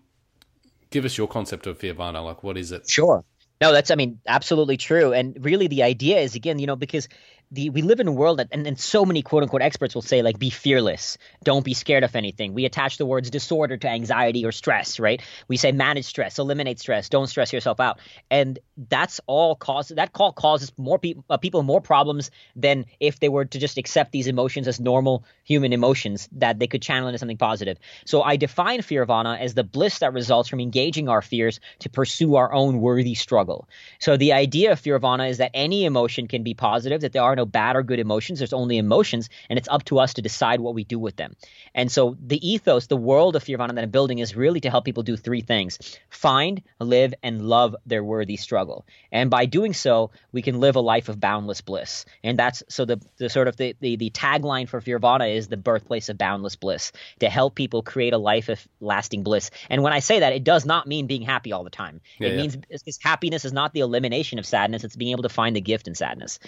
give us your concept of Fearvana. Like, what is it? Sure. No, that's I mean absolutely true. And really, the idea is again, you know, because the we live in a world that and, and so many quote unquote experts will say like be fearless don't be scared of anything. We attach the words disorder to anxiety or stress right? We say manage stress eliminate stress don't stress yourself out. And that's all cause that call causes more people uh, people more problems than if they were to just accept these emotions as normal human emotions that they could channel into something positive. So i define Fearvana as the bliss that results from engaging our fears to pursue our own worthy struggle. So the idea of Fearvana is that any emotion can be positive that there are no bad or good emotions. There's only emotions, and it's up to us to decide what we do with them. And so the ethos, the world of Fearvana that I'm building is really to help people do three things find, live, and love their worthy struggle. And by doing so, we can live a life of boundless bliss. And that's so the, the sort of the, the, the tagline for Fearvana is the birthplace of boundless bliss to help people create a life of lasting bliss. And when I say that, it does not mean being happy all the time. Yeah, it yeah. means happiness is not the elimination of sadness, it's being able to find the gift in sadness.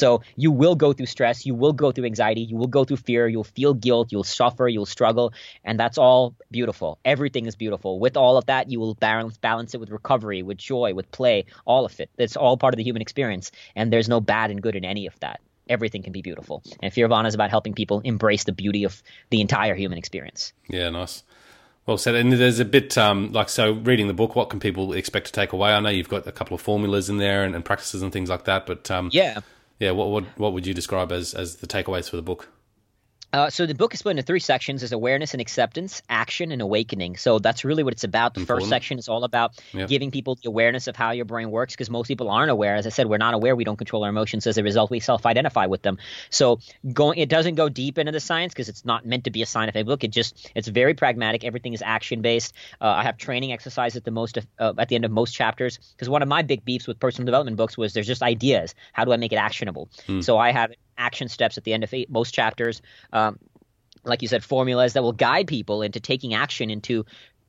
So you will go through stress, you will go through anxiety, you will go through fear, you'll feel guilt, you'll suffer, you'll struggle, and that's all beautiful. Everything is beautiful. With all of that, you will balance balance it with recovery, with joy, with play, all of it. It's all part of the human experience, and there's no bad and good in any of that. Everything can be beautiful. And Fear Fearvana is about helping people embrace the beauty of the entire human experience. Yeah, nice. Well said. And there's a bit um, like so. Reading the book, what can people expect to take away? I know you've got a couple of formulas in there and, and practices and things like that, but um, yeah, yeah, what what what would you describe as as the takeaways for the book? Uh, so the book is split into three sections: is awareness and acceptance, action, and awakening. So that's really what it's about. The Important. first section is all about yep. giving people the awareness of how your brain works, because most people aren't aware. As I said, we're not aware. We don't control our emotions. As a result, we self-identify with them. So going, it doesn't go deep into the science because it's not meant to be a scientific book. It just it's very pragmatic. Everything is action-based. Uh, I have training exercises at the most uh, at the end of most chapters because one of my big beefs with personal development books was there's just ideas. How do I make it actionable? Mm. So I have action steps at the end of eight, most chapters. Um, like you said, formulas that will guide people into taking action, into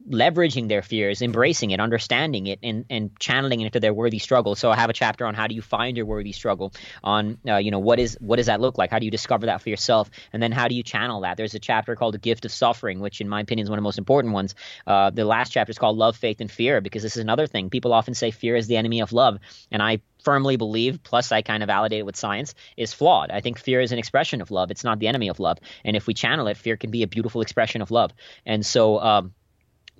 leveraging their fears, embracing it, understanding it, and, and channeling it into their worthy struggle. So I have a chapter on how do you find your worthy struggle, on uh, you know what is what does that look like? How do you discover that for yourself, and then how do you channel that? There's a chapter called the gift of suffering, which in my opinion is one of the most important ones. Uh, the last chapter is called love, faith, and fear because this is another thing. People often say fear is the enemy of love, and I firmly believe, plus I kind of validate it with science, is flawed. I think fear is an expression of love. It's not the enemy of love. And if we channel it, fear can be a beautiful expression of love. And so um,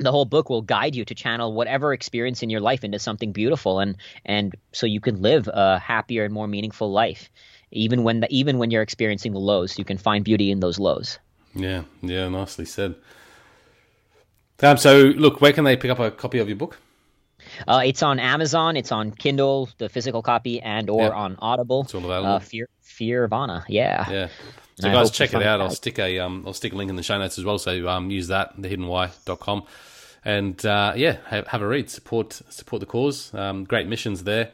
the whole book will guide you to channel whatever experience in your life into something beautiful and and so you can live a happier and more meaningful life even when the, even when you're experiencing the lows you can find beauty in those lows yeah yeah nicely said um, so look where can they pick up a copy of your book uh, it's on Amazon. It's on Kindle, the physical copy, and or on Audible. It's all available. Uh, Fear, Fearvana. Yeah. Yeah. So guys, check it out. I'll stick a um, I'll stick a link in the show notes as well. So um, use that thehiddenwhy.com and uh, yeah, have, have, a read. Support support the cause. Um, great missions there,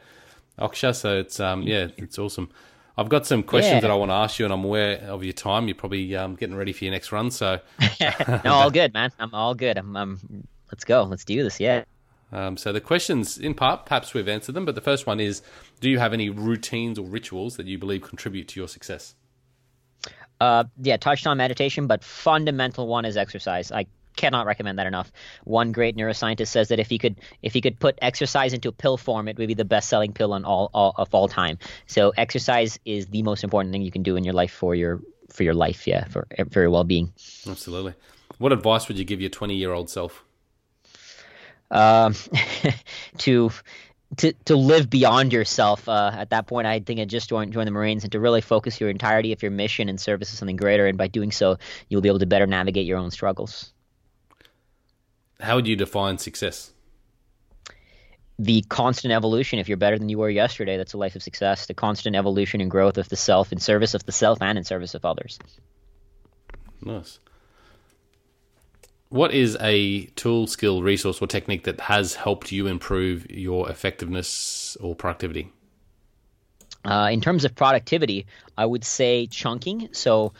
Aksha. So it's um, yeah, it's awesome. I've got some questions yeah. that I want to ask you, and I'm aware of your time. You're probably um, getting ready for your next run. So (laughs) no, all good, man. I'm all good. I'm, I'm let's go. Let's do this. Yeah. Um, so the questions, in part, perhaps we've answered them, but the first one is: Do you have any routines or rituals that you believe contribute to your success? Uh, yeah, touched on meditation, but fundamental one is exercise. I cannot recommend that enough. One great neuroscientist says that if he could if he could put exercise into a pill form, it would be the best selling pill on all, all of all time. So exercise is the most important thing you can do in your life for your for your life, yeah, for for your well being. Absolutely. What advice would you give your twenty year old self? Um, (laughs) to to to live beyond yourself. Uh, at that point, I think I just join join the Marines and to really focus your entirety of your mission and service of something greater. And by doing so, you'll be able to better navigate your own struggles. How would you define success? The constant evolution. If you're better than you were yesterday, that's a life of success. The constant evolution and growth of the self in service of the self and in service of others. Nice. What is a tool, skill, resource, or technique that has helped you improve your effectiveness or productivity? Uh, in terms of productivity, I would say chunking. So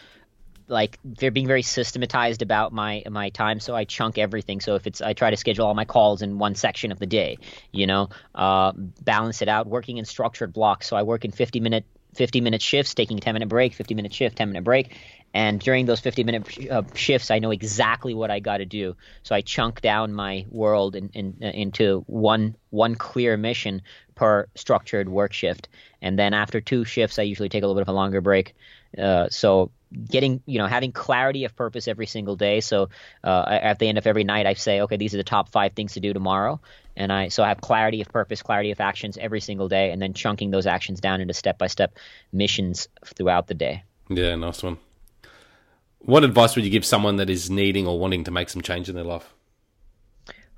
like they're being very systematized about my my time so i chunk everything. So if it's i try to schedule all my calls in one section of the day you know uh, balance it out working in structured blocks. So i work in 50 minute 50 minute shifts taking 10 minute break 50 minute shift 10 minute break. And during those 50 minute uh, shifts i know exactly what i got to do. So i chunk down my world in, in, uh, into one one clear mission per structured work shift. And then after two shifts i usually take a little bit of a longer break. Uh, so getting you know having clarity of purpose every single day. So uh, at the end of every night i say okay these are the top five things to do tomorrow. And i so i have clarity of purpose clarity of actions every single day and then chunking those actions down into step-by-step missions throughout the day. Yeah nice one. What advice would you give someone that is needing or wanting to make some change in their life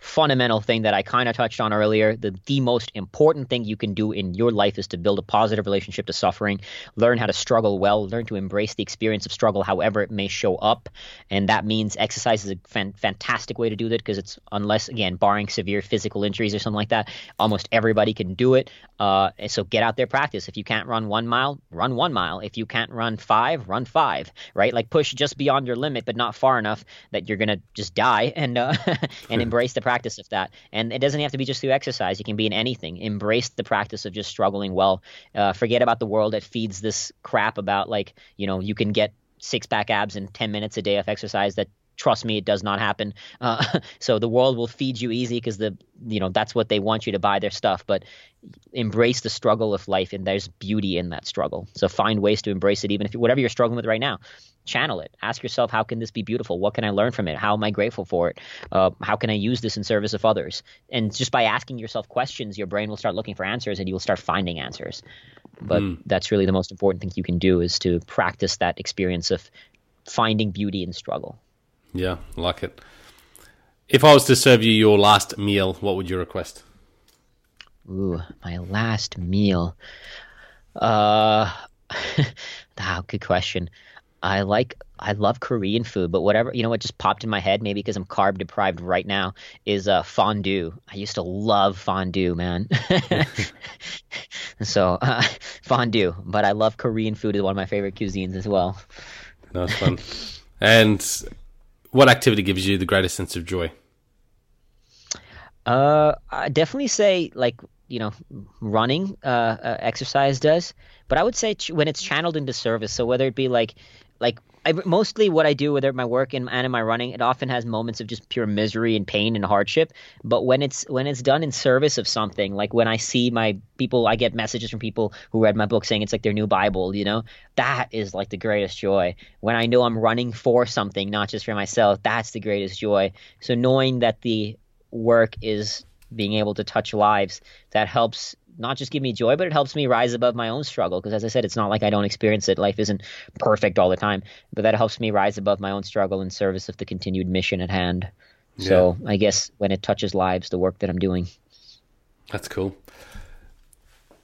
fundamental thing that I kind of touched on earlier. The, the most important thing you can do in your life is to build a positive relationship to suffering, learn how to struggle well, learn to embrace the experience of struggle, however it may show up. And that means exercise is a fan, fantastic way to do that because it's, unless, again, barring severe physical injuries or something like that, almost everybody can do it. Uh, so get out there, practice. If you can't run one mile, run one mile. If you can't run five, run five, right? Like push just beyond your limit, but not far enough that you're going to just die and, uh, (laughs) and embrace the practice of that. And it doesn't have to be just through exercise. It can be in anything. Embrace the practice of just struggling well. Uh, forget about the world that feeds this crap about like you know you can get six pack abs in 10 minutes a day of exercise that trust me it does not happen. Uh, (laughs) so the world will feed you easy because the you know that's what they want you to buy their stuff but embrace the struggle of life and there's beauty in that struggle. So find ways to embrace it even if whatever you're struggling with right now channel it. Ask yourself how can this be beautiful? What can i learn from it? How am i grateful for it? Uh, how can i use this in service of others? And just by asking yourself questions your brain will start looking for answers and you will start finding answers. But mm. that's really the most important thing you can do is to practice that experience of finding beauty in struggle yeah like it if i was to serve you your last meal what would you request ooh my last meal uh wow (laughs) good question I like I love Korean food, but whatever you know what just popped in my head, maybe because I'm carb deprived right now, is uh, fondue. I used to love fondue, man. (laughs) so uh, (laughs) fondue, but I love Korean food is one of my favorite cuisines as well. That's fun. and what activity gives you the greatest sense of joy? Uh, I definitely say like you know running uh, uh, exercise does but i would say ch- when it's channeled into service so whether it be like like I, mostly what I do, whether my work and, and in my running, it often has moments of just pure misery and pain and hardship. But when it's when it's done in service of something, like when I see my people, I get messages from people who read my book saying it's like their new Bible. You know, that is like the greatest joy. When I know I'm running for something, not just for myself, that's the greatest joy. So knowing that the work is being able to touch lives that helps not just give me joy, but it helps me rise above my own struggle. Because as I said, it's not like I don't experience it. Life isn't perfect all the time, but that helps me rise above my own struggle in service of the continued mission at hand. Yeah. So I guess when it touches lives, the work that I'm doing. That's cool.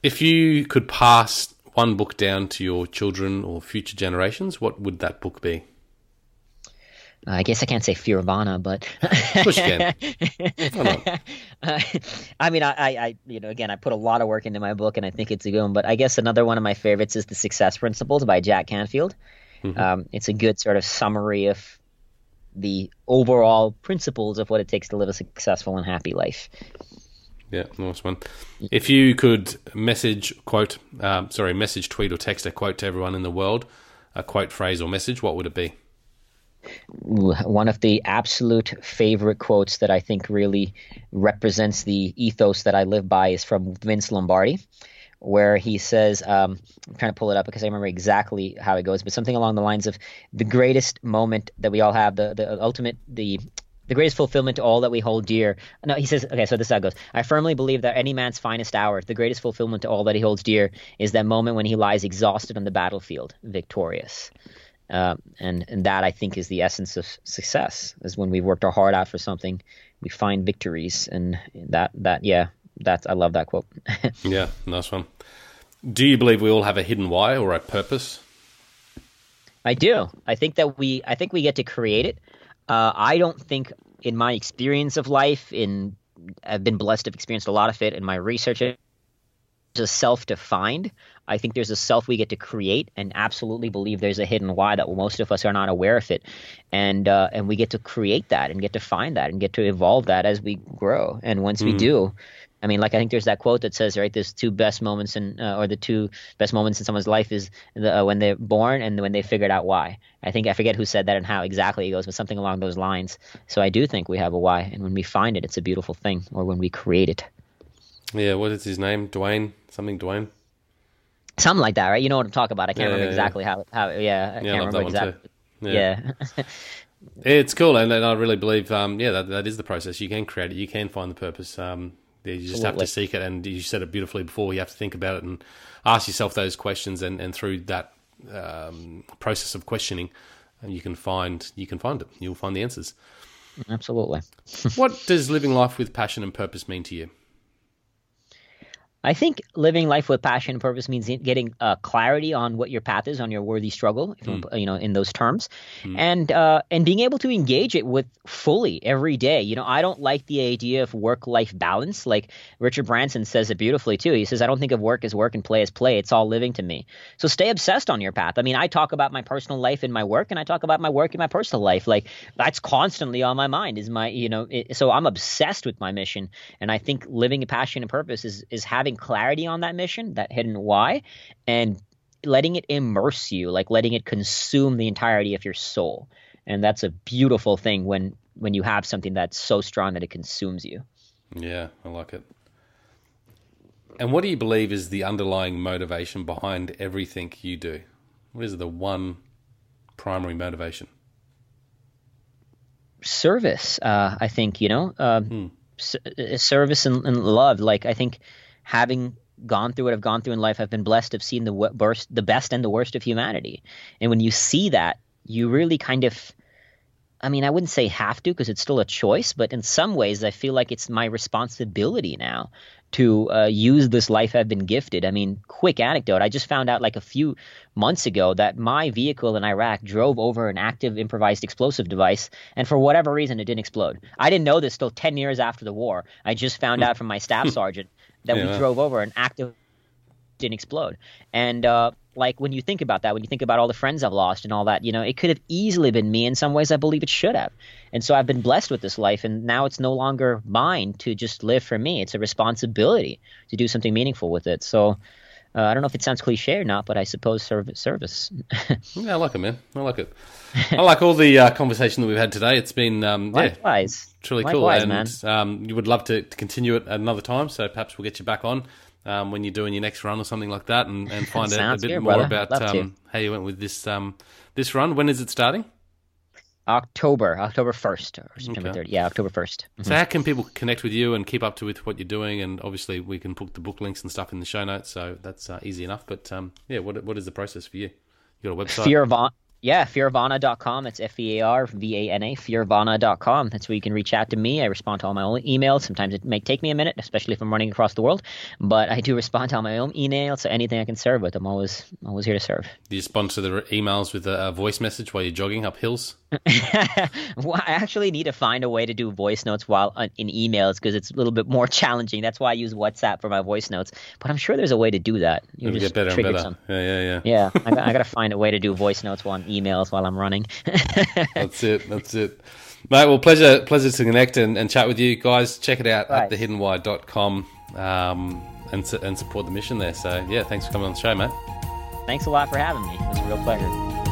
If you could pass one book down to your children or future generations, what would that book be? I guess I can't say Fearvana, but (laughs) (laughs) uh, I mean, I, I, you know, again, I put a lot of work into my book, and I think it's a good one. But I guess another one of my favorites is The Success Principles by Jack Canfield. Mm-hmm. Um, it's a good sort of summary of the overall principles of what it takes to live a successful and happy life. Yeah, nice one. If you could message, quote, um, sorry, message, tweet, or text a quote to everyone in the world, a quote, phrase, or message, what would it be? One of the absolute favorite quotes that I think really represents the ethos that I live by is from Vince Lombardi, where he says, um, I'm trying to pull it up because I remember exactly how it goes, but something along the lines of the greatest moment that we all have, the, the ultimate, the the greatest fulfillment to all that we hold dear. No, he says, okay, so this is how it goes. I firmly believe that any man's finest hour, the greatest fulfillment to all that he holds dear, is that moment when he lies exhausted on the battlefield, victorious. Uh, and and that I think is the essence of success is when we've worked our heart out for something, we find victories, and that that yeah, that's I love that quote. (laughs) yeah, nice one. Do you believe we all have a hidden why or a purpose? I do. I think that we I think we get to create it. Uh, I don't think, in my experience of life, in I've been blessed to have experienced a lot of it in my research a self defined. I think there's a self we get to create, and absolutely believe there's a hidden why that most of us are not aware of it, and uh, and we get to create that and get to find that and get to evolve that as we grow. And once mm-hmm. we do, I mean, like I think there's that quote that says, right, there's two best moments in, uh, or the two best moments in someone's life is the, uh, when they're born and when they figured out why. I think I forget who said that and how exactly it goes, but something along those lines. So I do think we have a why, and when we find it, it's a beautiful thing, or when we create it. Yeah, what is his name? Dwayne something, Dwayne. Something like that, right? You know what I'm talking about. I can't yeah, remember yeah, exactly yeah. how how. Yeah, I can't remember exactly. Yeah. it's cool, and, and, I really believe, um, yeah, that that is the process. You can create it. You can find the purpose. Um, you just Absolutely. have to seek it, and you said it beautifully before. You have to think about it and ask yourself those questions, and, and through that um, process of questioning, you can find you can find it. You'll find the answers. Absolutely. (laughs) what does living life with passion and purpose mean to you? I think living life with passion and purpose means getting uh, clarity on what your path is on your worthy struggle, mm. you, you know, in those terms, mm. and uh, and being able to engage it with fully every day. You know, I don't like the idea of work life balance. Like Richard Branson says it beautifully too. He says, "I don't think of work as work and play as play. It's all living to me." So stay obsessed on your path. I mean, I talk about my personal life in my work, and I talk about my work in my personal life. Like that's constantly on my mind. Is my you know, it, so I'm obsessed with my mission, and I think living a passion and purpose is is having clarity on that mission, that hidden why, and letting it immerse you, like letting it consume the entirety of your soul. And that's a beautiful thing when when you have something that's so strong that it consumes you. Yeah, I like it. And what do you believe is the underlying motivation behind everything you do? What is the one primary motivation? Service, uh, I think, you know, uh, hmm. s- service and, and, love. Like, I think having gone through what I've gone through in life, I've been blessed to have seen the worst, the best and the worst of humanity. And when you see that, you really kind of I mean, I wouldn't say have to because it's still a choice, but in some ways, I feel like it's my responsibility now to uh, use this life I've been gifted. I mean, quick anecdote. I just found out like a few months ago that my vehicle in Iraq drove over an active improvised explosive device, and for whatever reason, it didn't explode. I didn't know this till 10 years after the war. I just found out from my staff (laughs) sergeant that yeah. we drove over an active didn't explode. And uh, like when you think about that, when you think about all the friends I've lost and all that, you know, it could have easily been me. In some ways, I believe it should have. And so I've been blessed with this life, and now it's no longer mine to just live for me. It's a responsibility to do something meaningful with it. So. Uh, I don't know if it sounds cliche or not, but I suppose service. service. (laughs) yeah, I like it, man. I like it. I like all the uh, conversation that we've had today. It's been um, Likewise. yeah, truly Likewise, cool, and um, you would love to, to, continue it at another time. So perhaps we'll get you back on um, when you're doing your next run or something like that, and, and (laughs) find out a bit good, more brother. about um, how you went with this um, this run. When is it starting? October, October first or September okay. 30th. Yeah, October 1st. Mm-hmm. So, how can people connect with you and keep up to with what you're doing? And obviously, we can put the book links and stuff in the show notes, so that's uh, easy enough. But um, yeah, what what is the process for you? You got a website? Fear of on- yeah, fearvana.com. It's F E A R V A N A, fearvana.com. That's where you can reach out to me. I respond to all my own emails. Sometimes it may take me a minute, especially if I'm running across the world, but I do respond to all my own emails. So anything I can serve with, I'm always always here to serve. Do you respond to the emails with a voice message while you're jogging up hills? (laughs) well, I actually need to find a way to do voice notes while uh, in emails because it's a little bit more (laughs) challenging. That's why I use WhatsApp for my voice notes. But I'm sure there's a way to do that. You just get better and better. Some. Yeah, yeah, yeah. Yeah, I, I got to (laughs) find a way to do voice notes while emails while I'm running. that's it. That's it. Mate, well, pleasure, pleasure to connect and, and chat with you guys. Check it out right. at thehiddenwhy.com um, and, and support the mission there. So, yeah, thanks for coming on the show, mate. Thanks a lot for having me. It was a real pleasure.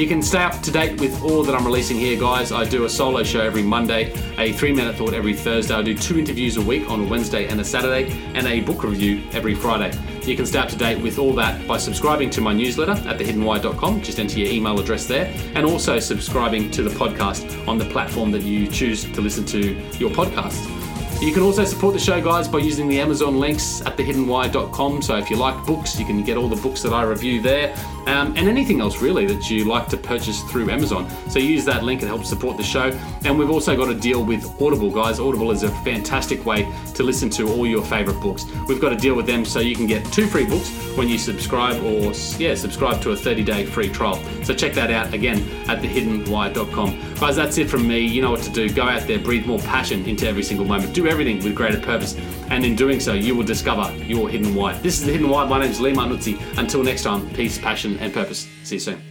You can stay up to date with all that I'm releasing here, guys. I do a solo show every Monday, a three minute thought every Thursday. I do two interviews a week on a Wednesday and a Saturday, and a book review every Friday. You can stay up to date with all that by subscribing to my newsletter at thehiddenwhy.com. Just enter your email address there, and also subscribing to the podcast on the platform that you choose to listen to your podcast. You can also support the show, guys, by using the Amazon links at thehiddenwhy.com. So if you like books, you can get all the books that I review there, um, and anything else really that you like to purchase through Amazon. So use that link; it helps support the show. And we've also got a deal with Audible, guys. Audible is a fantastic way to listen to all your favorite books. We've got a deal with them, so you can get two free books when you subscribe, or yeah, subscribe to a 30-day free trial. So check that out again at thehiddenwhy.com. Guys, that's it from me. You know what to do. Go out there, breathe more passion into every single moment. Do everything with greater purpose. And in doing so, you will discover your hidden why. This is The Hidden Why. My name is Lee Martinuzzi. Until next time, peace, passion, and purpose. See you soon.